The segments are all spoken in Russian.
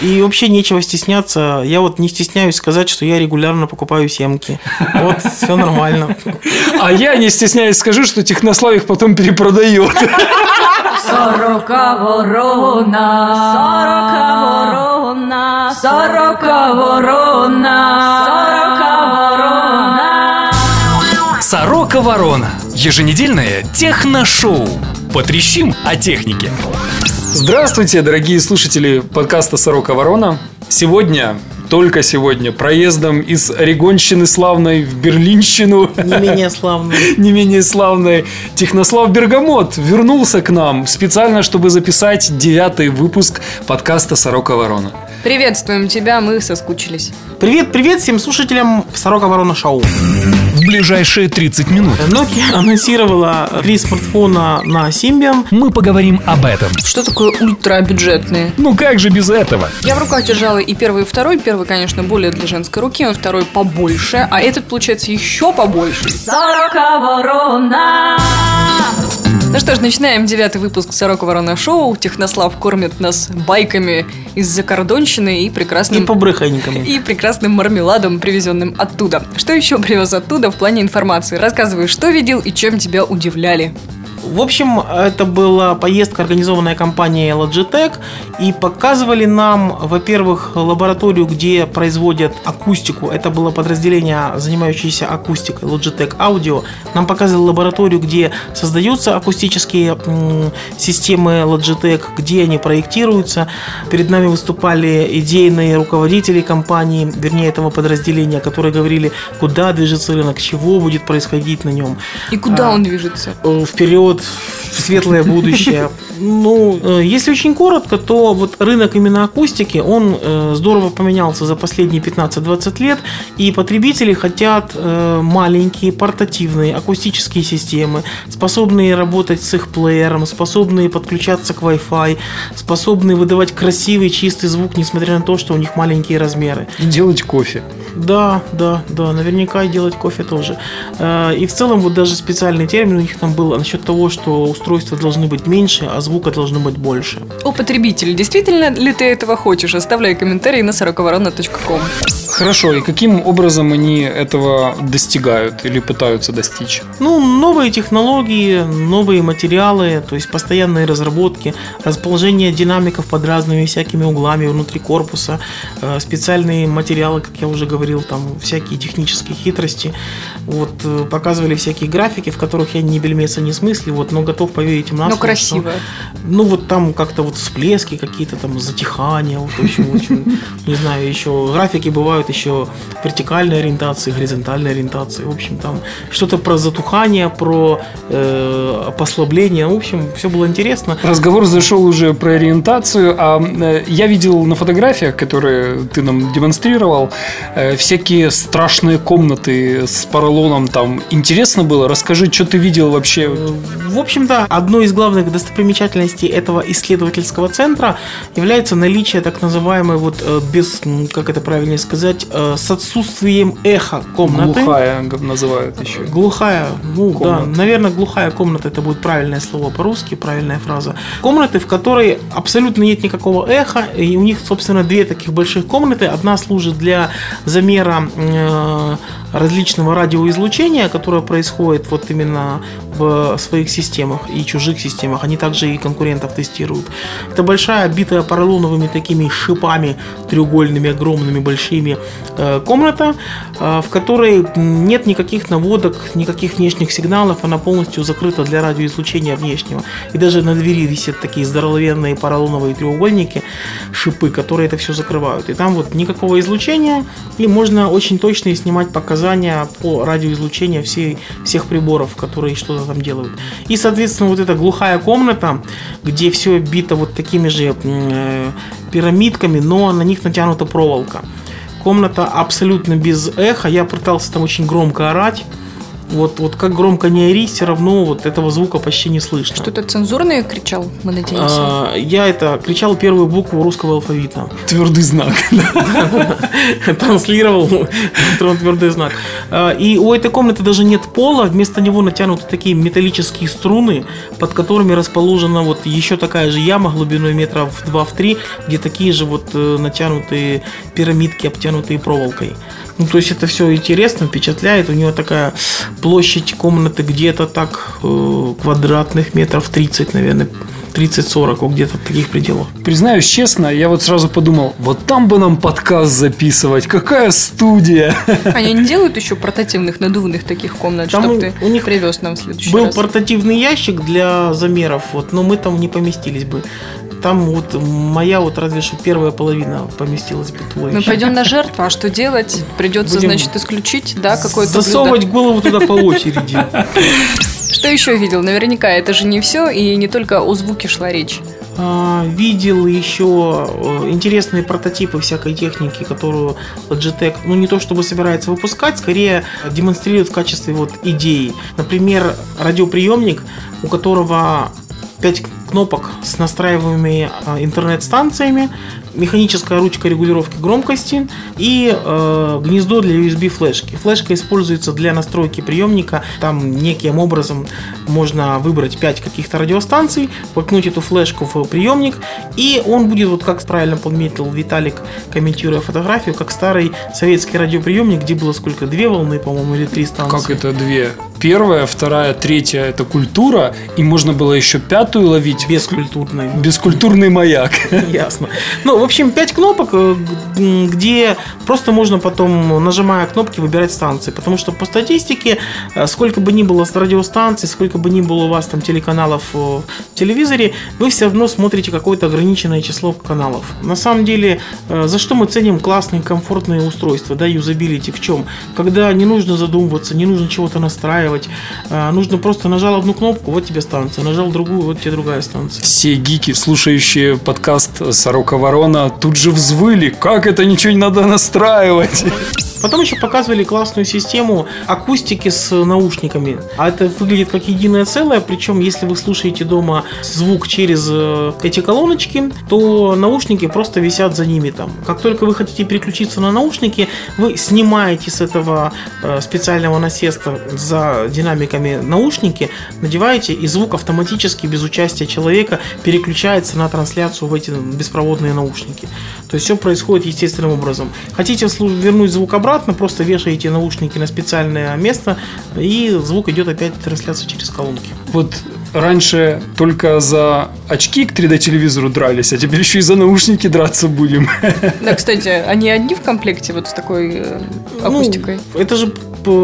И вообще нечего стесняться. Я вот не стесняюсь сказать, что я регулярно покупаю семки. Вот, все нормально. А я не стесняюсь скажу, что Технослав их потом перепродает. Сорока ворона, сорока ворона, сорока ворона, сорока ворона. Сорока Ворона. Еженедельное техношоу. Потрещим о технике. Здравствуйте, дорогие слушатели подкаста «Сорока Ворона». Сегодня, только сегодня, проездом из Орегонщины славной в Берлинщину, Не менее славно. не менее славной, Технослав Бергамот вернулся к нам специально, чтобы записать девятый выпуск подкаста «Сорока Ворона». Приветствуем тебя, мы соскучились. Привет, привет всем слушателям Сорока Ворона Шоу. В ближайшие 30 минут Nokia анонсировала три смартфона на Symbian. мы поговорим об этом. Что такое ультрабюджетные? Ну как же без этого? Я в руках держала и первый, и второй. Первый, конечно, более для женской руки, а второй побольше, а этот, получается, еще побольше. Сорока ворона. Ну что ж, начинаем девятый выпуск «Сорока Ворона Шоу». Технослав кормит нас байками из закордонщины и И прекрасным... побрыхайниками. И прекрасным мармеладом, привезенным оттуда. Что еще привез оттуда в плане информации? Рассказывай, что видел и чем тебя удивляли. В общем, это была поездка, организованная компанией Logitech, и показывали нам, во-первых, лабораторию, где производят акустику. Это было подразделение, занимающееся акустикой Logitech Audio. Нам показывали лабораторию, где создаются акустические системы Logitech, где они проектируются. Перед нами выступали идейные руководители компании, вернее этого подразделения, которые говорили, куда движется рынок, чего будет происходить на нем И куда А. он движется? э, вперед в светлое будущее. Ну, э, если очень коротко, то вот рынок именно акустики, он э, здорово поменялся за последние 15-20 лет, и потребители хотят э, маленькие портативные акустические системы, способные работать с их плеером, способные подключаться к Wi-Fi, способные выдавать красивый чистый звук, несмотря на то, что у них маленькие размеры. И делать кофе. Да, да, да, наверняка и делать кофе тоже. И в целом вот даже специальный термин у них там был насчет того, что устройства должны быть меньше, а звука должно быть больше. О, потребитель, действительно ли ты этого хочешь? Оставляй комментарий на сороковорона.ком. Хорошо, и каким образом они этого достигают или пытаются достичь? Ну, новые технологии, новые материалы, то есть постоянные разработки, расположение динамиков под разными всякими углами внутри корпуса, э, специальные материалы, как я уже говорил, там всякие технические хитрости. Вот э, показывали всякие графики, в которых я ни бельмеса не смысле, вот, но готов поверить им на Но слово, красиво. что- Ну, вот там как-то вот всплески какие-то, там затихания, вот, в общем, общем, не знаю, еще графики бывают еще вертикальной ориентации, горизонтальной ориентации, в общем, там что-то про затухание, про э, послабление, в общем, все было интересно. Разговор зашел уже про ориентацию, а э, я видел на фотографиях, которые ты нам демонстрировал, э, всякие страшные комнаты с поролоном там. Интересно было? Расскажи, что ты видел вообще? В общем-то, одной из главных достопримечательностей этого исследовательского центра является наличие так называемой вот э, без, как это правильнее сказать, э, с отсутствием эха комнаты. Глухая г- называют еще. Глухая, ну Комната. да, наверное, глухая комната это будет правильное слово по-русски, правильная фраза. Комнаты, в которой абсолютно нет никакого эха, и у них, собственно, две таких больших комнаты. Одна служит для замера э, различного радиоизлучения, которое происходит вот именно в своих системах и чужих системах. Они также и конкурентов тестируют. Это большая, обитая поролоновыми такими шипами, треугольными, огромными, большими э, комната, э, в которой нет никаких наводок, никаких внешних сигналов, она полностью закрыта для радиоизлучения внешнего. И даже на двери висят такие здоровенные поролоновые треугольники, шипы, которые это все закрывают. И там вот никакого излучения, и можно очень точно снимать показания по радиоизлучению всей, всех приборов, которые что-то там делают. И, соответственно, вот эта глухая комната, где все бито вот такими же э, пирамидками, но на них натянута проволока. Комната абсолютно без эха. Я пытался там очень громко орать. Вот, вот как громко не ори, все равно вот этого звука почти не слышно. Что-то цензурное кричал, мы надеемся. А, я это кричал первую букву русского алфавита. Твердый знак. Транслировал твердый знак. А, И у этой комнаты даже нет пола, вместо него натянуты такие металлические струны, под которыми расположена вот еще такая же яма глубиной метров 2-3, где такие же вот э, натянутые пирамидки, обтянутые проволокой. Ну, то есть это все интересно, впечатляет. У нее такая площадь комнаты где-то так э, квадратных метров 30, наверное, 30-40, вот где-то в таких пределах. Признаюсь честно, я вот сразу подумал, вот там бы нам подкаст записывать, какая студия. Они не делают еще портативных надувных таких комнат, Там чтобы у- ты у них привез нам в следующий Был раз. портативный ящик для замеров, вот, но мы там не поместились бы. Там вот моя вот разве что первая половина поместилась бы твой. Мы пойдем на жертву, а что делать? Придется, Будем значит, исключить, да, какое-то Засовывать блюдо. голову туда по очереди. Что еще видел? Наверняка это же не все, и не только о звуке шла речь. А, Видел еще э, интересные прототипы всякой техники, которую Logitech, ну не то чтобы собирается выпускать, скорее демонстрирует в качестве вот идеи. Например, радиоприемник, у которого 5 кнопок с настраиваемыми а, интернет-станциями, механическая ручка регулировки громкости и э, гнездо для USB флешки. Флешка используется для настройки приемника. Там неким образом можно выбрать 5 каких-то радиостанций, воткнуть эту флешку в приемник, и он будет, вот как правильно подметил Виталик, комментируя фотографию, как старый советский радиоприемник, где было сколько, две волны, по-моему, или три станции. Как это две? Первая, вторая, третья – это культура, и можно было еще пятую ловить. Бескультурный. Бескультурный маяк. Ясно. Ну, в общем, 5 кнопок, э, где просто можно потом, нажимая кнопки, выбирать станции. Потому что по статистике, э, сколько бы ни было радиостанций, сколько бы ни было у вас там телеканалов э, в телевизоре, вы все равно смотрите какое-то ограниченное число каналов. На самом деле, за что мы ценим классные, комфортные устройства, да, юзабилити в чем? Когда не нужно задумываться, не нужно чего-то настраивать, нужно просто нажал одну кнопку, вот тебе станция, нажал другую, вот тебе другая станция. Все гики, слушающие подкаст «Сорока Ворона», тут же взвыли. Как это ничего не надо настраивать? Потом еще показывали классную систему акустики с наушниками. А это выглядит как единое целое. Причем, если вы слушаете дома звук через э, эти колоночки, то наушники просто висят за ними там. Как только вы хотите переключиться на наушники, вы снимаете с этого э, специального насеста за динамиками наушники, надеваете, и звук автоматически, без участия человека, переключается на трансляцию в эти беспроводные наушники. То есть все происходит естественным образом. Хотите вернуть звук обратно, просто вешаете наушники на специальное место, и звук идет опять трансляция через колонки. Вот раньше только за очки к 3D-телевизору дрались, а теперь еще и за наушники драться будем. Да, кстати, они одни в комплекте вот с такой э, акустикой. Ну, это же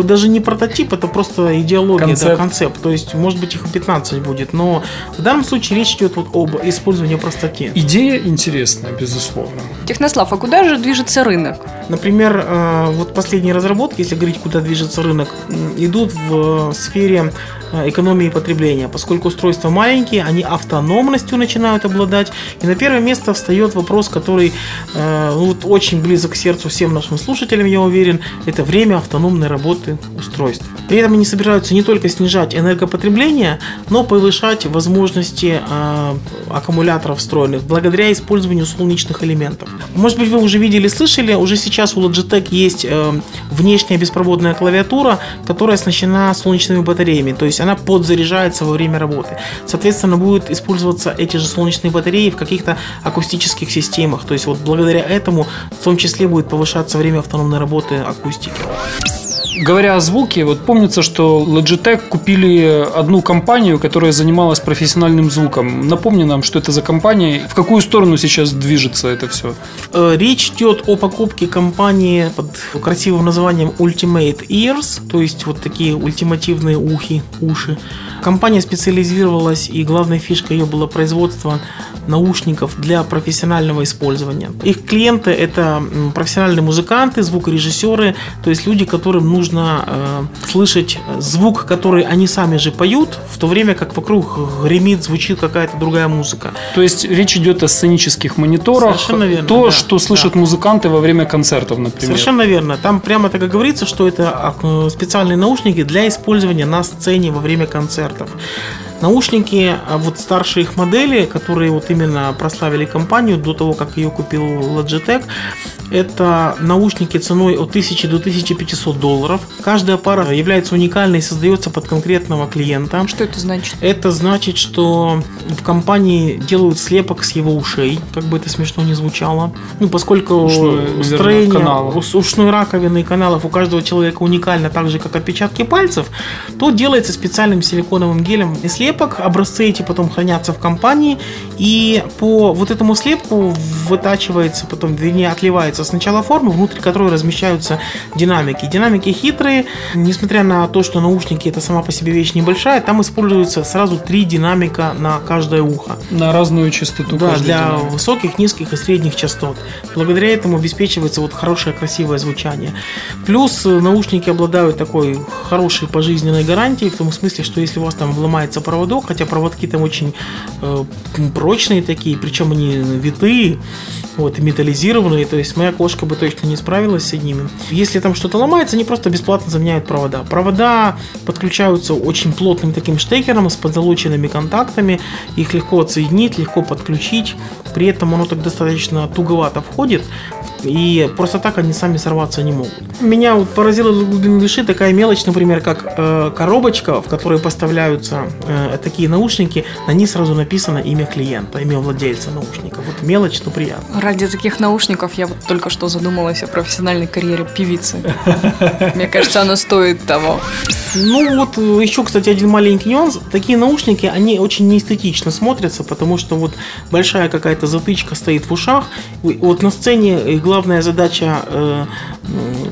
даже не прототип, это просто идеология, Концепт. да, концепт. То есть, может быть, их и 15 будет. Но в данном случае речь идет вот об использовании простоте. Идея интересная, безусловно. Технослав, а куда же движется рынок? Например, э, вот последние разработки, если говорить, куда движется рынок, идут в э, сфере э, экономии потребления. Поскольку устройства маленькие, они автономностью начинают обладать. И на первое место встает вопрос, который э, ну, вот очень близок к сердцу всем нашим слушателям, я уверен, это время автономной работы устройств. При этом они собираются не только снижать энергопотребление, но повышать возможности э, аккумуляторов встроенных благодаря использованию солнечных элементов. Может быть, вы уже видели, слышали, уже сейчас у Logitech есть э, внешняя беспроводная клавиатура, которая оснащена солнечными батареями, то есть она подзаряжается во время работы. Соответственно, будут использоваться эти же солнечные батареи в каких-то акустических системах, то есть вот благодаря этому в том числе будет повышаться время автономной работы акустики. Говоря о звуке, вот помнится, что Logitech купили одну компанию, которая занималась профессиональным звуком. Напомни нам, что это за компания, в какую сторону сейчас движется это все. Э, Речь идет о покупке компании под красивым названием Ultimate Ears, то есть вот такие ультимативные ухи, уши. Компания специализировалась и главной фишкой ее было производство наушников для профессионального использования. Их клиенты это профессиональные музыканты, звукорежиссеры, то есть люди, которым нужно нужно э, слышать звук, который они сами же поют, в то время как вокруг гремит, звучит какая-то другая музыка. То есть речь идет о сценических мониторах. Совершенно верно, То, да, что слышат да. музыканты во время концертов, например. Совершенно верно. Там прямо так и говорится, что это э, специальные наушники для использования на сцене во время концертов. Наушники, а вот старшие их модели, которые вот именно прославили компанию до того, как ее купил Logitech, это наушники ценой от 1000 до 1500 долларов. Каждая пара является уникальной и создается под конкретного клиента. Что это значит? Это значит, что в компании делают слепок с его ушей, как бы это смешно не звучало. Ну, поскольку Ушной, строение каналов. ус- ушной раковины и каналов у каждого человека уникально, так же, как отпечатки пальцев, то делается специальным силиконовым гелем и слепок. Образцы эти потом хранятся в компании, и по вот этому слепку вытачивается, потом, вернее, отливается сначала форма, внутри которой размещаются динамики. Динамики хитрые, несмотря на то, что наушники это сама по себе вещь небольшая, там используется сразу три динамика на каждое ухо. На разную частоту. Да, для динамик. высоких, низких и средних частот. Благодаря этому обеспечивается вот хорошее, красивое звучание. Плюс наушники обладают такой хорошей пожизненной гарантией, в том смысле, что если у вас там вломается проводок, хотя проводки там очень э, прочные такие, причем они витые, вот, и металлизированные, то есть моя кошка бы точно не справилась с ними. Если там что-то ломается, они просто бесплатно заменяют провода. Провода подключаются очень плотным таким штекером с позолоченными контактами, их легко отсоединить, легко подключить, при этом оно так достаточно туговато входит, и просто так они сами сорваться не могут. Меня вот поразила до глубины души такая мелочь, например, как э, коробочка, в которой поставляются э, такие наушники, на ней сразу написано имя клиента, имя владельца наушника. Вот мелочь, но приятно. Ради таких наушников я вот только что задумалась о профессиональной карьере певицы. Мне кажется, оно стоит того. Ну вот э, еще, кстати, один маленький нюанс. Такие наушники, они очень неэстетично смотрятся, потому что вот большая какая-то затычка стоит в ушах. Вот на сцене э, главная задача э,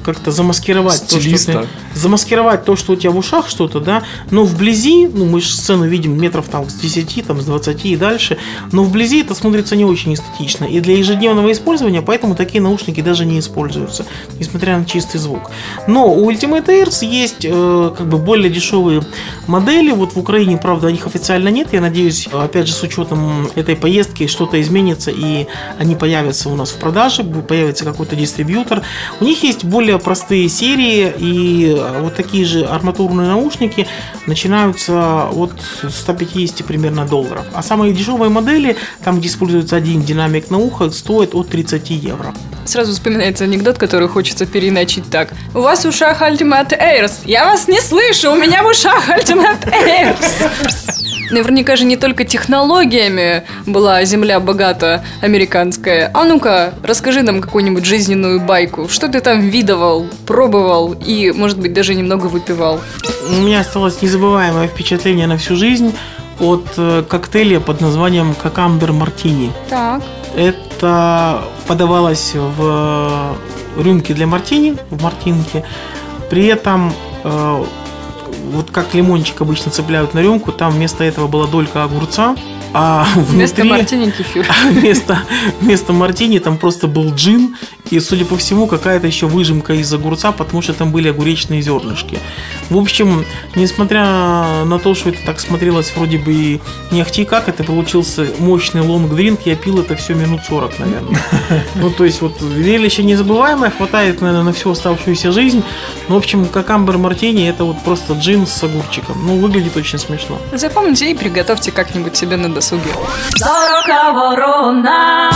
как-то замаскировать то, что ты- замаскировать то, что у тебя в ушах что-то, да, но вблизи, ну мы же сцену видим метров там с 10, там с 20 и дальше, но вблизи это смотрится не очень эстетично. И для ежедневного использования, поэтому такие наушники даже не используются, несмотря на чистый звук. Но у Ultimate Airs есть э, как бы более дешевые модели. Вот в Украине, правда, их официально нет. Я надеюсь, опять же, с учетом этой поездки что-то изменится и они появятся у нас в продаже, бу- появится какой-то дистрибьютор. У них есть более простые серии и э, вот такие же арматурные наушники начинаются от 150 примерно долларов. А самые дешевые модели, там где используется один динамик на ухо, стоят от 30 евро. Сразу вспоминается анекдот, который хочется переначить так. У вас в ушах Ultimate Airs. Я вас не слышу, у меня в ушах Ultimate Airs. Наверняка же не только технологиями была земля богата американская. А ну-ка, расскажи нам какую-нибудь жизненную байку. Что ты там видывал, пробовал и, может быть, даже немного выпивал? У меня осталось незабываемое впечатление на всю жизнь от э, коктейля под названием Кокамбер Мартини. Так. Это подавалось в рюмке для мартини, в мартинке. При этом э, вот как лимончик обычно цепляют на рюмку, там вместо этого была долька огурца, а Вместо внутри... мартини кефир. вместо, вместо мартини там просто был джин и, судя по всему, какая-то еще выжимка из огурца, потому что там были огуречные зернышки. В общем, несмотря на то, что это так смотрелось вроде бы и не ахти как, это получился мощный лонг-дринк, я пил это все минут 40, наверное. Ну, то есть, вот зрелище незабываемое, хватает, наверное, на всю оставшуюся жизнь. Ну, в общем, как амбер мартини, это вот просто джин с огурчиком. Ну, выглядит очень смешно. Запомните и приготовьте как-нибудь себе на досуге. Сорока ворона.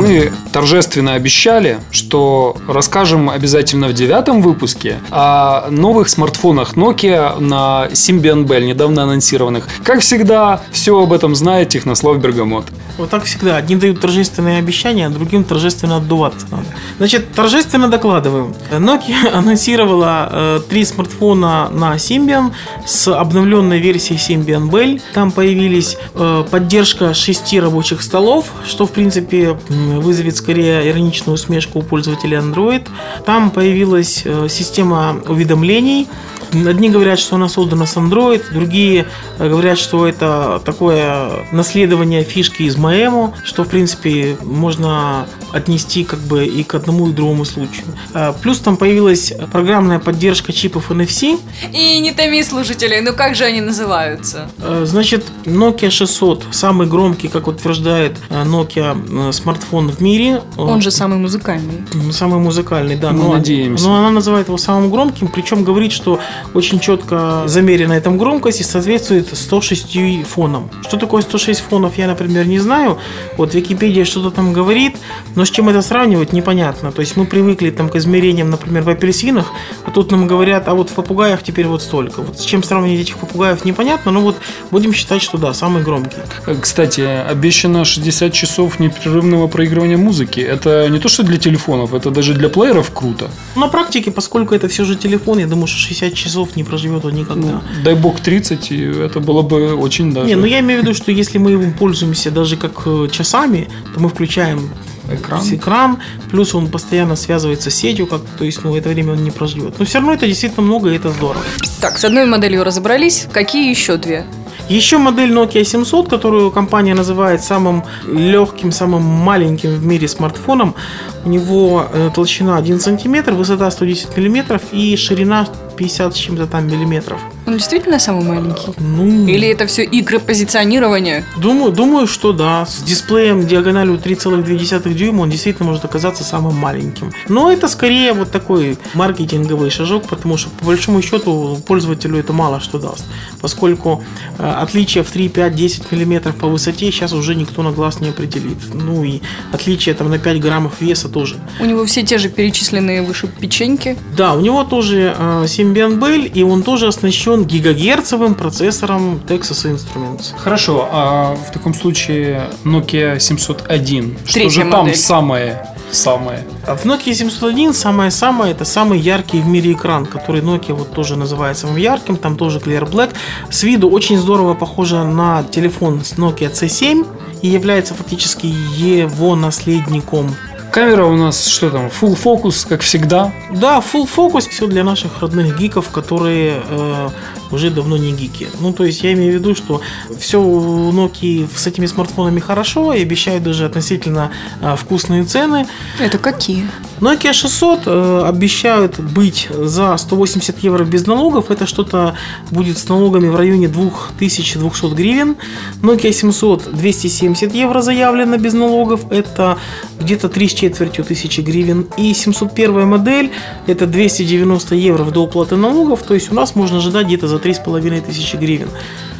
Мы торжественно обещали, что расскажем обязательно в девятом выпуске о новых смартфонах Nokia на Symbian Bell, недавно анонсированных. Как всегда, все об этом знает Технослав Бергамот. Вот так всегда. Одни дают торжественные обещания, а другим торжественно отдуваться надо. Значит, торжественно докладываю. Nokia анонсировала э, три смартфона на Symbian с обновленной версией Symbian Bell. Там появились э, поддержка шести рабочих столов, что, в принципе, вызовет скорее ироничную усмешку у пользователей Android. Там появилась э, система уведомлений, Одни говорят, что она создана с Android, другие э, говорят, что это такое наследование фишки из Маэмо, что, в принципе, можно отнести как бы и к одному и другому случаю. А, Плюс там появилась программная поддержка чипов NFC. И не томи слушателей, ну как же они называются? Э, Значит, Nokia 600 самый громкий, как утверждает э, Nokia, э, смартфон в мире. Он же самый музыкальный. Самый музыкальный, да. Мы но, надеемся. но она называет его самым громким, причем говорит, что очень четко замерена эта громкость и соответствует 106 фонам. Что такое 106 фонов, я, например, не знаю. Вот Википедия что-то там говорит, но с чем это сравнивать, непонятно. То есть мы привыкли там к измерениям, например, в апельсинах, а тут нам говорят, а вот в попугаях теперь вот столько. Вот с чем сравнивать этих попугаев, непонятно, но вот будем считать, что да, самый громкий. Кстати, обещано 60 часов непрерывного проигрывания музыки. Это не то, что для телефонов, это даже для плееров круто. На практике, поскольку это все же телефон, я думаю, что 60 часов не проживет он никогда. Ну, дай бог 30, и это было бы очень даже. Не, ну я имею в виду, что если мы им пользуемся даже как э, часами, то мы включаем Экран. экран, плюс он постоянно связывается с сетью, как то есть, ну, это время он не проживет. Но все равно это действительно много, и это здорово. Так, с одной моделью разобрались. Какие еще две? Еще модель Nokia 700, которую компания называет самым легким, самым маленьким в мире смартфоном. У него э, толщина 1 сантиметр, высота 110 миллиметров и ширина 50 с чем-то там миллиметров. Он действительно самый маленький? Ну, Или это все игры позиционирования? Думаю, думаю, что да. С дисплеем диагональю 3,2 дюйма он действительно может оказаться самым маленьким. Но это скорее вот такой маркетинговый шажок, потому что по большому счету пользователю это мало что даст. Поскольку э, отличие в 3, 5, 10 миллиметров по высоте сейчас уже никто на глаз не определит. Ну и отличие там на 5 граммов веса тоже. У него все те же перечисленные выше печеньки. Да, у него тоже э, Symbian Bell, и он тоже оснащен гигагерцовым процессором Texas Instruments. Хорошо, а в таком случае Nokia 701. Что Третья же там модель. самое? Самое. А В Nokia 701 самое-самое, это самый яркий в мире экран, который Nokia вот тоже называет самым ярким, там тоже Clear Black. С виду очень здорово похоже на телефон с Nokia C7 и является фактически его наследником. Камера у нас что там? Full focus, как всегда. Да, full focus, все для наших родных гиков, которые э, уже давно не гики. Ну, то есть я имею в виду, что все у Nokia с этими смартфонами хорошо и обещают даже относительно э, вкусные цены. Это какие? Nokia 600 э, обещают быть за 180 евро без налогов. Это что-то будет с налогами в районе 2200 гривен. Nokia 700 270 евро заявлено без налогов. Это где-то 3 с четвертью тысячи гривен. И 701 модель это 290 евро в доуплаты налогов. То есть у нас можно ожидать где-то за 3,5 тысячи гривен.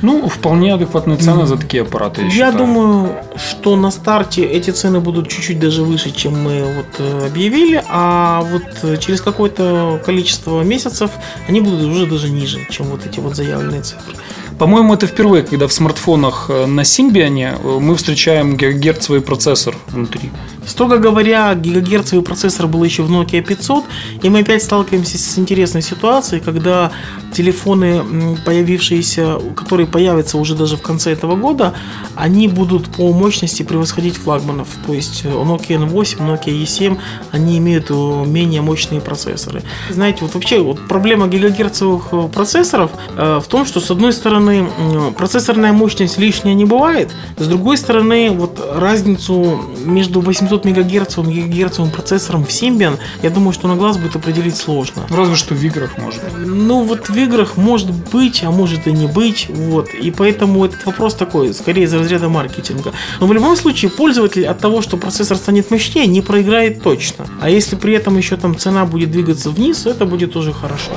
Ну, вполне адекватная цена за такие аппараты. Я, Я считаю. думаю, что на старте эти цены будут чуть-чуть даже выше, чем мы вот э, объявили, а вот э, через какое-то количество месяцев они будут уже даже ниже, чем вот эти вот заявленные цифры. По-моему, это впервые, когда в смартфонах э, на Symbian э, мы встречаем гигагерцовый процессор внутри. Строго говоря, гигагерцовый процессор был еще в Nokia 500, и мы опять сталкиваемся с интересной ситуацией, когда телефоны, появившиеся, которые появятся уже даже в конце этого года, они будут по мощности превосходить флагманов. То есть э, Nokia N8, Nokia E7, они имеют менее мощные процессоры. Знаете, вот вообще вот проблема гигагерцовых процессоров э, в том, что с одной стороны м, процессорная мощность лишняя не бывает, с другой стороны вот разницу между 800 мегагерцовым и гигагерцовым процессором в Symbian, я думаю, что на глаз будет определить сложно. Разве что в играх может. Ну, вот в играх может быть, а может и не быть. Вот. И поэтому этот вопрос такой, скорее из разряда маркетинга. Но в любом случае, пользователь от того, что процессор станет мощнее, не проиграет точно. А если при этом еще там цена будет двигаться вниз, это будет тоже хорошо.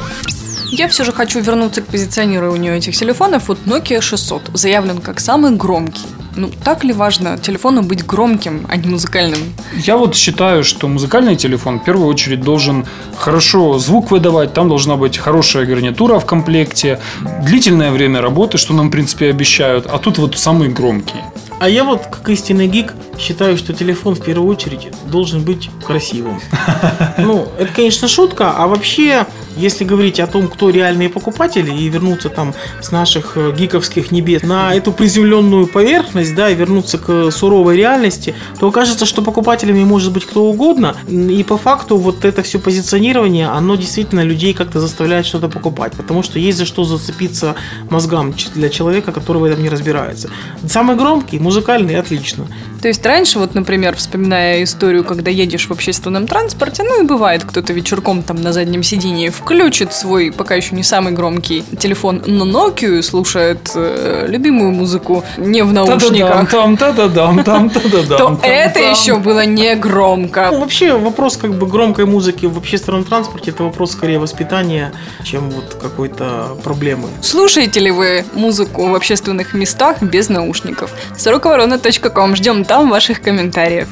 Я все же хочу вернуться к позиционированию этих телефонов. Вот Nokia 600 заявлен как самый громкий. Ну, так ли важно телефону быть громким, а не музыкальным? Я вот считаю, что музыкальный телефон в первую очередь должен хорошо звук выдавать, там должна быть хорошая гарнитура в комплекте, длительное время работы, что нам, в принципе, обещают, а тут вот самый громкий. А я вот, как истинный гик, считаю, что телефон в первую очередь должен быть красивым. Ну, это, конечно, шутка, а вообще Если говорить о том, кто реальные покупатели, и вернуться там с наших э, гиковских небес на эту приземленную поверхность, да, и вернуться к суровой реальности, то окажется, что покупателями может быть кто угодно, и по факту вот это все позиционирование, оно действительно людей как-то заставляет что-то покупать, потому что есть за что зацепиться мозгам для человека, который в этом не разбирается. Самый громкий, музыкальный, отлично. То есть раньше, вот, например, вспоминая историю, когда едешь в общественном транспорте, ну и бывает, кто-то вечерком там на заднем сидении включит свой, пока еще не самый громкий телефон на Nokia, слушает э, любимую музыку не в наушниках, Там, та-да-дам, там, та-да-дам. то там, это там. еще было не Ну, громко. вообще вопрос как бы громкой музыки в общественном транспорте это вопрос скорее воспитания, чем вот какой-то проблемы. Слушаете ли вы музыку в общественных местах без наушников? сороковорона.ком. Ждем там ваших комментариев.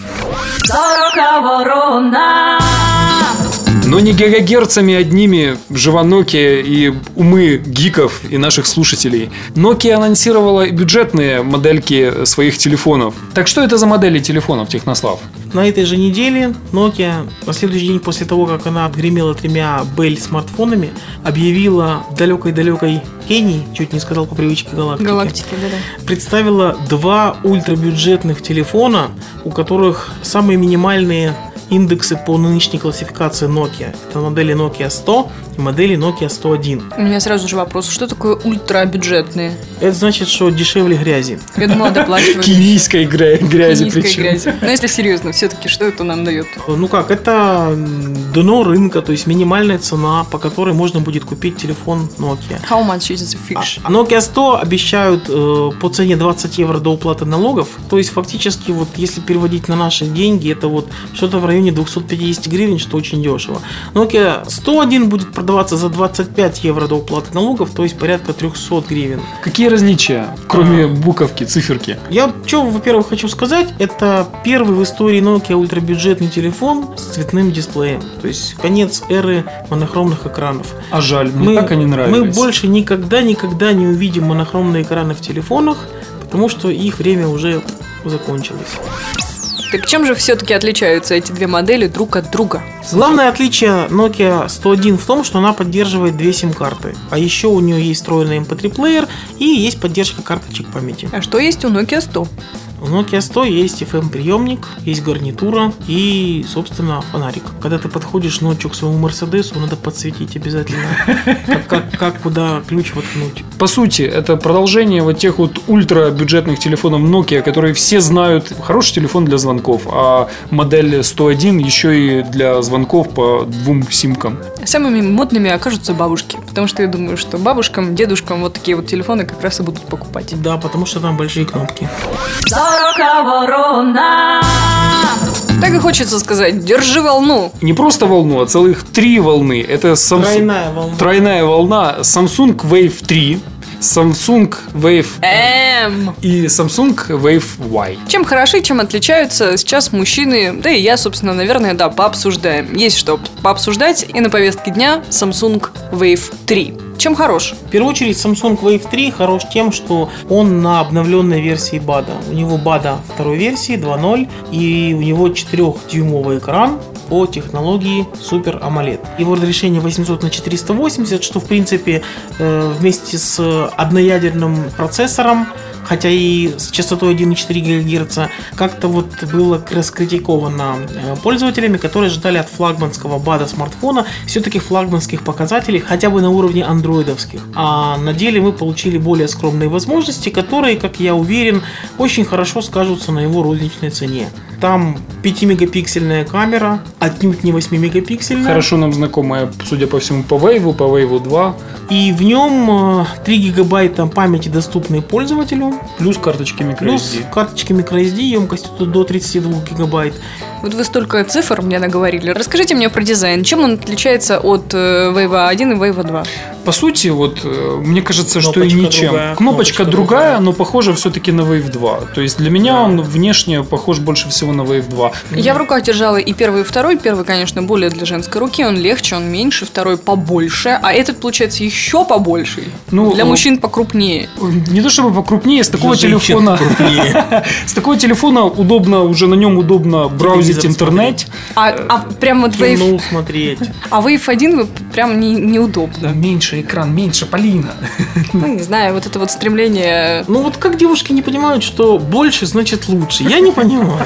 Но не гигагерцами одними жива Nokia и умы гиков и наших слушателей. Nokia анонсировала бюджетные модельки своих телефонов. Так что это за модели телефонов, Технослав? На этой же неделе Nokia, на следующий день после того, как она отгремела тремя Bell смартфонами, объявила в далекой-далекой Кении, чуть не сказал по привычке галактики, Галактики, да-да. представила два ультрабюджетных телефона, у которых самые минимальные индексы по нынешней классификации Nokia. Это модели Nokia 100 и модели Nokia 101. У меня сразу же вопрос, что такое ультрабюджетные? Это значит, что дешевле грязи. Я думала, доплачивать. Кенийской гря- грязи причем. грязи. Но если серьезно, все-таки что это нам дает? Ну как, это дно рынка, то есть минимальная цена, по которой можно будет купить телефон Nokia. How much is the fish? А Nokia 100 обещают э, по цене 20 евро до уплаты налогов. То есть фактически вот если переводить на наши деньги, это вот что-то в районе 250 гривен, что очень дешево. Nokia 101 будет продаваться за 25 евро до уплаты налогов, то есть порядка 300 гривен. Какие различия, кроме буковки, циферки? Я что, во-первых, хочу сказать, это первый в истории Nokia ультрабюджетный телефон с цветным дисплеем. То есть конец эры монохромных экранов. А жаль, мне так они нравились. мы больше никогда-никогда не увидим монохромные экраны в телефонах, потому что их время уже закончилось. Так чем же все-таки отличаются эти две модели друг от друга? Главное отличие Nokia 101 в том, что она поддерживает две сим-карты. А еще у нее есть встроенный MP3-плеер и есть поддержка карточек памяти. А что есть у Nokia 100? У Nokia 100 есть FM-приемник, есть гарнитура и, собственно, фонарик. Когда ты подходишь ночью к своему Мерседесу, надо подсветить обязательно, как, как, как куда ключ воткнуть. По сути, это продолжение вот тех вот ультрабюджетных телефонов Nokia, которые все знают. Хороший телефон для звонков, а модель 101 еще и для звонков по двум симкам. Самыми модными окажутся бабушки, потому что я думаю, что бабушкам, дедушкам вот такие вот телефоны как раз и будут покупать. Да, потому что там большие кнопки. Ворона. Так и хочется сказать, держи волну. Не просто волну, а целых три волны. Это Samsung... Тройная волна. Тройная волна Samsung Wave 3, Samsung Wave Эм. и Samsung Wave Y. Чем хороши, чем отличаются сейчас мужчины, да и я, собственно, наверное, да, пообсуждаем. Есть что пообсуждать, и на повестке дня Samsung Wave 3. Чем хорош? В первую очередь Samsung Wave 3 хорош тем, что он на обновленной версии BADA. У него BADA второй версии 2.0 и у него 4-дюймовый экран по технологии Super AMOLED. Его разрешение 800 на 480, что в принципе э, вместе с одноядерным процессором хотя и с частотой 1,4 ГГц, как-то вот было раскритиковано э, пользователями, которые ждали от флагманского БАДа смартфона все-таки флагманских показателей, хотя бы на уровне андроидовских. А на деле мы получили более скромные возможности, которые, как я уверен, очень хорошо скажутся на его розничной цене. Там 5-мегапиксельная камера, отнюдь не 8-мегапиксельная. Хорошо нам знакомая, судя по всему, по Wave, по Wave 2, И в нем э, 3 гигабайта памяти доступны пользователю, плюс карточки плюс microSD. карточки microSD емкостью до 32 гигабайт. Вот вы столько цифр мне наговорили. Расскажите мне про дизайн. Чем он отличается от э, Wave 1 и Wave 2? По сути, вот э, мне кажется, что и Кнопочка ничем. другая, Кнопочка кнопочка другая, другая. но похоже все-таки на Wave 2. То есть для меня Да. он внешне похож больше всего на Wave 2. Я в руках держала и первый, и второй. Первый, конечно, более для женской руки. Он легче, он меньше. Второй побольше. А этот, получается, еще побольше. Ну, для э, мужчин покрупнее. Не то чтобы покрупнее, с такого Для телефона... С такого телефона удобно, уже на нем удобно браузить интернет. А, а прям вот Wave... Смотреть. А Wave 1 вы прям не, неудобно. Меньше экран, меньше, Полина. Ну, не знаю, вот это вот стремление... Ну вот как девушки не понимают, что больше значит лучше? Я не понимаю.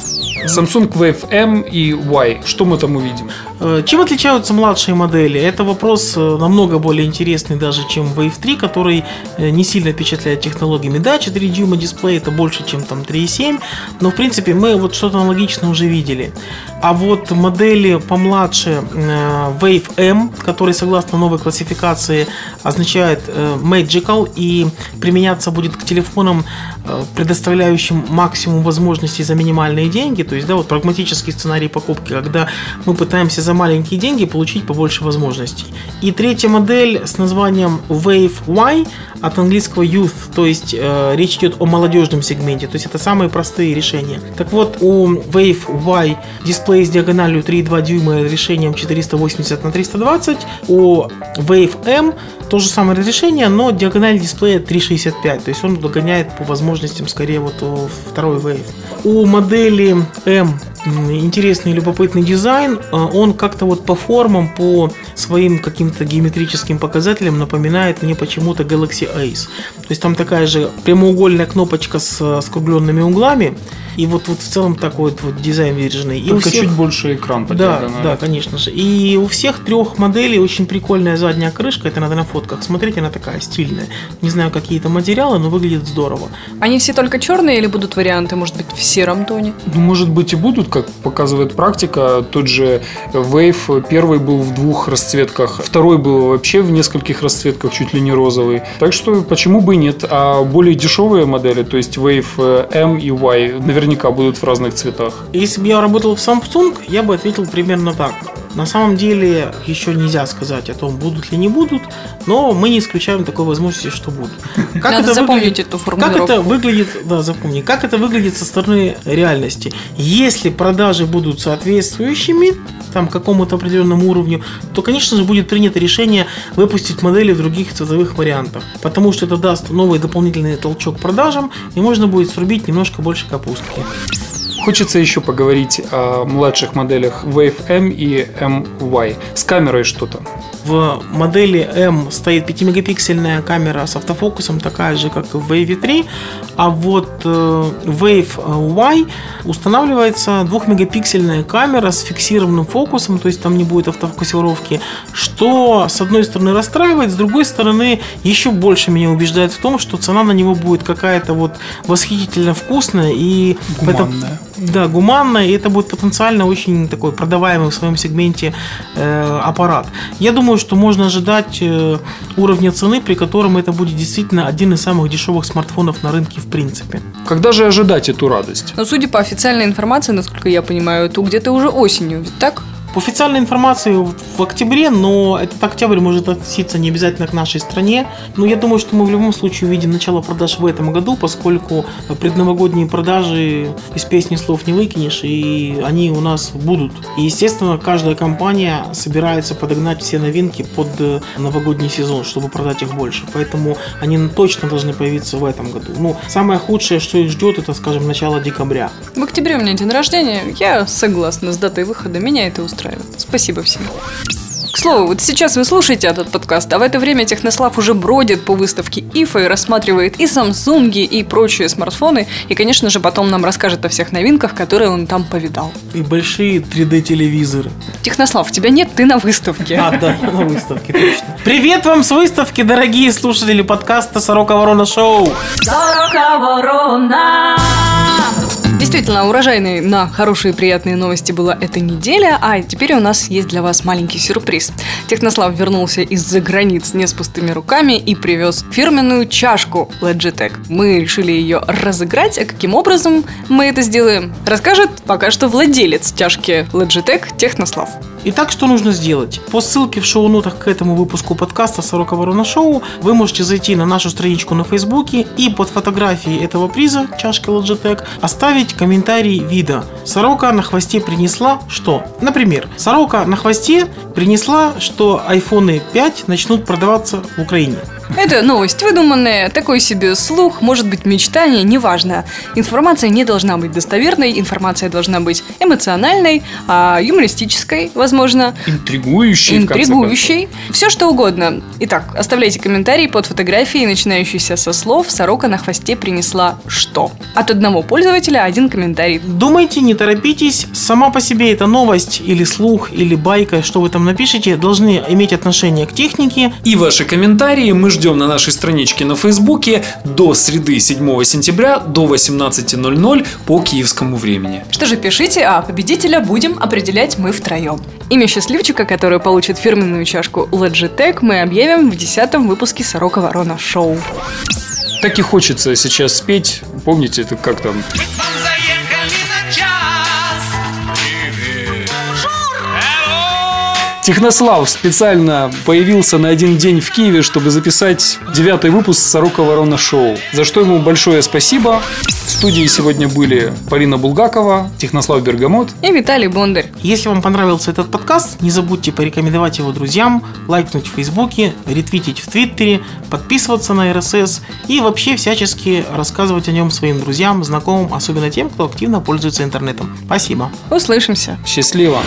Samsung Wave M и Y. Что мы там увидим? Э, Чем отличаются младшие модели? Это вопрос э, намного более интересный даже, чем Wave 3, который э, не сильно впечатляет технологиями. Да, 4 дюйма дисплей это больше, чем там 3,7, но в принципе мы вот что-то аналогичное уже видели. А вот модели помладше Wave M, который согласно новой классификации означает Magical и применяться будет к телефонам, предоставляющим максимум возможностей за минимальные деньги. То есть, да, вот прагматический сценарий покупки, когда мы пытаемся за маленькие деньги получить побольше возможностей. И третья модель с названием Wave Y от английского youth, то есть э, речь идет о молодежном сегменте, то есть это самые простые решения. Так вот, у Wave Y дисплей с диагональю 3,2 дюйма решением 480 на 320, у Wave M то же самое разрешение, но диагональ дисплея 3,65, то есть он догоняет по возможностям скорее вот у второй Wave. У модели M интересный любопытный дизайн, а, он как-то вот по формам, по своим каким-то геометрическим показателям напоминает мне почему-то Galaxy Ace. То есть там такая же прямоугольная кнопочка с а, скругленными углами, и вот, вот в целом такой вот, вот дизайн выдержанный. И у Только всех- чуть больше экран по да, диагонали. да, конечно же. И у всех трех моделей очень прикольная задняя крышка. Это надо на фотках смотреть, она такая стильная. Не знаю, какие это материалы, но выглядит здорово. Они все только черные или будут варианты, может быть, в сером тоне? Ну, может быть, и будут, как показывает практика. Тот же Wave первый был в двух расцветках, второй был вообще в нескольких расцветках, чуть ли не розовый. Так что почему бы и нет? А более дешевые модели, то есть Wave э, M и Y, наверняка будут в разных цветах. Если бы я работал в Samsung, я бы ответил примерно так. На самом деле еще нельзя сказать о том, будут ли не будут, но мы не исключаем такой возможности, что будут. Как Надо запомнить эту Как формулировку. это выглядит, да, запомни, как это выглядит со стороны реальности. Если продажи будут соответствующими, там, какому-то определенному уровню, то, конечно же, будет принято решение выпустить модели в других цветовых вариантах. Потому что это даст новый дополнительный толчок продажам, и можно будет срубить немножко больше капустки. Хочется еще поговорить о младших моделях Wave M и MY. С камерой что-то. В модели M стоит 5-мегапиксельная камера с автофокусом, такая же, как и в Wave 3, а вот э, Wave Y устанавливается 2-мегапиксельная камера с фиксированным фокусом, то есть там не будет автофокусировки, что с одной стороны расстраивает, с другой стороны еще больше меня убеждает в том, что цена на него будет какая-то вот восхитительно вкусная и поэтому- Гуманная. Да, гуманная, и это будет потенциально очень такой продаваемый в своем сегменте э, аппарат. Я думаю, что можно ожидать э, уровня цены, при котором это будет действительно один из самых дешевых смартфонов на рынке в принципе. Когда же ожидать эту радость? Но судя по официальной информации, насколько я понимаю, то где-то уже осенью, ведь так? По официальной информации в октябре, но этот октябрь может относиться не обязательно к нашей стране. Но я думаю, что мы в любом случае увидим начало продаж в этом году, поскольку предновогодние продажи из песни слов не выкинешь, и они у нас будут. И, естественно, каждая компания собирается подогнать все новинки под э, новогодний сезон, чтобы продать их больше. Поэтому они точно должны появиться в этом году. Ну, самое худшее, что их ждет, это, скажем, начало декабря. В октябре у меня день рождения, я согласна с датой выхода, меня это устраивает. Спасибо всем. К слову, вот сейчас вы слушаете этот подкаст, а в это время Технослав уже бродит по выставке ИФА и рассматривает и Samsung, и прочие смартфоны, и, конечно же, потом нам расскажет о всех новинках, которые он там повидал. И большие 3D-телевизоры. Технослав, тебя нет, ты на выставке. А, да, я на выставке, точно. Привет вам с выставки, дорогие слушатели подкаста «Сорока Ворона Шоу». Сорока ворона. Действительно, урожайной на хорошие и приятные новости была эта неделя, а теперь у нас есть для вас маленький сюрприз. Технослав вернулся из-за границ не с пустыми руками и привез фирменную чашку Logitech. Мы решили ее разыграть, а каким образом мы это сделаем, расскажет пока что владелец чашки Logitech Технослав. Итак, что нужно сделать? По ссылке в шоу-нотах к этому выпуску подкаста «Сорока Ворона Шоу» вы можете зайти на нашу страничку на Фейсбуке и под фотографией этого приза, чашки Logitech, оставить комментарий вида «Сорока на хвосте принесла что?». Например, «Сорока на хвосте принесла, что iPhone 5 начнут продаваться в Украине». Это новость выдуманная, такой себе слух, может быть мечтание, неважно. Информация не должна быть достоверной, информация должна быть эмоциональной, а юмористической, возможно. Конце Интригующей. Все что угодно. Итак, оставляйте комментарии под фотографией, начинающейся со слов «Сорока на хвосте принесла что?». От одного пользователя один комментарий. Думайте, не торопитесь. Сама по себе эта новость или слух, или байка, что вы там напишете, должны иметь отношение к технике. И ваши комментарии мы ждем на нашей страничке на Фейсбуке до среды 7 сентября до 18.00 по киевскому времени. Что же, пишите, а победителя будем определять мы втроем. Имя счастливчика, который получит фирменную чашку Logitech, мы объявим в десятом выпуске «Сорока Ворона Шоу». Так и хочется сейчас спеть. Помните, это как там? Технослав специально появился на один день в Киеве, чтобы записать девятый выпуск «Сорока Ворона Шоу», за что ему большое спасибо. В студии сегодня были Полина Булгакова, Технослав Бергамот. И Виталий Бондарь. Если вам понравился этот подкаст, не забудьте порекомендовать его друзьям, лайкнуть в Фейсбуке, ретвитить в Твиттере, подписываться на РСС и вообще всячески рассказывать о нем своим друзьям, знакомым, особенно тем, кто активно пользуется интернетом. Спасибо. Услышимся. Счастливо!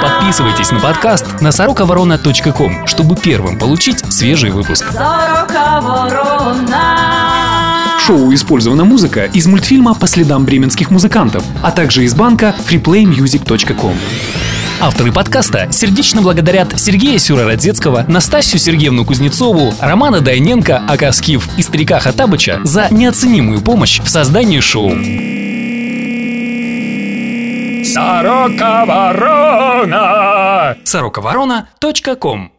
Подписывайтесь на подкаст на сорокаворона.ком, чтобы первым получить свежий выпуск. Сорока ворона. В шоу использована музыка из мультфильма «По следам бременских музыкантов», а также из банка freeplaymusic.com. Авторы подкаста сердечно благодарят Сергея Сюрородецкого, Настасью Сергеевну Кузнецову, Романа Дайненко, Ака Скиф и Старика Хатабыча за неоценимую помощь в создании шоу. Сорока Ворона! Сорокаворона.ком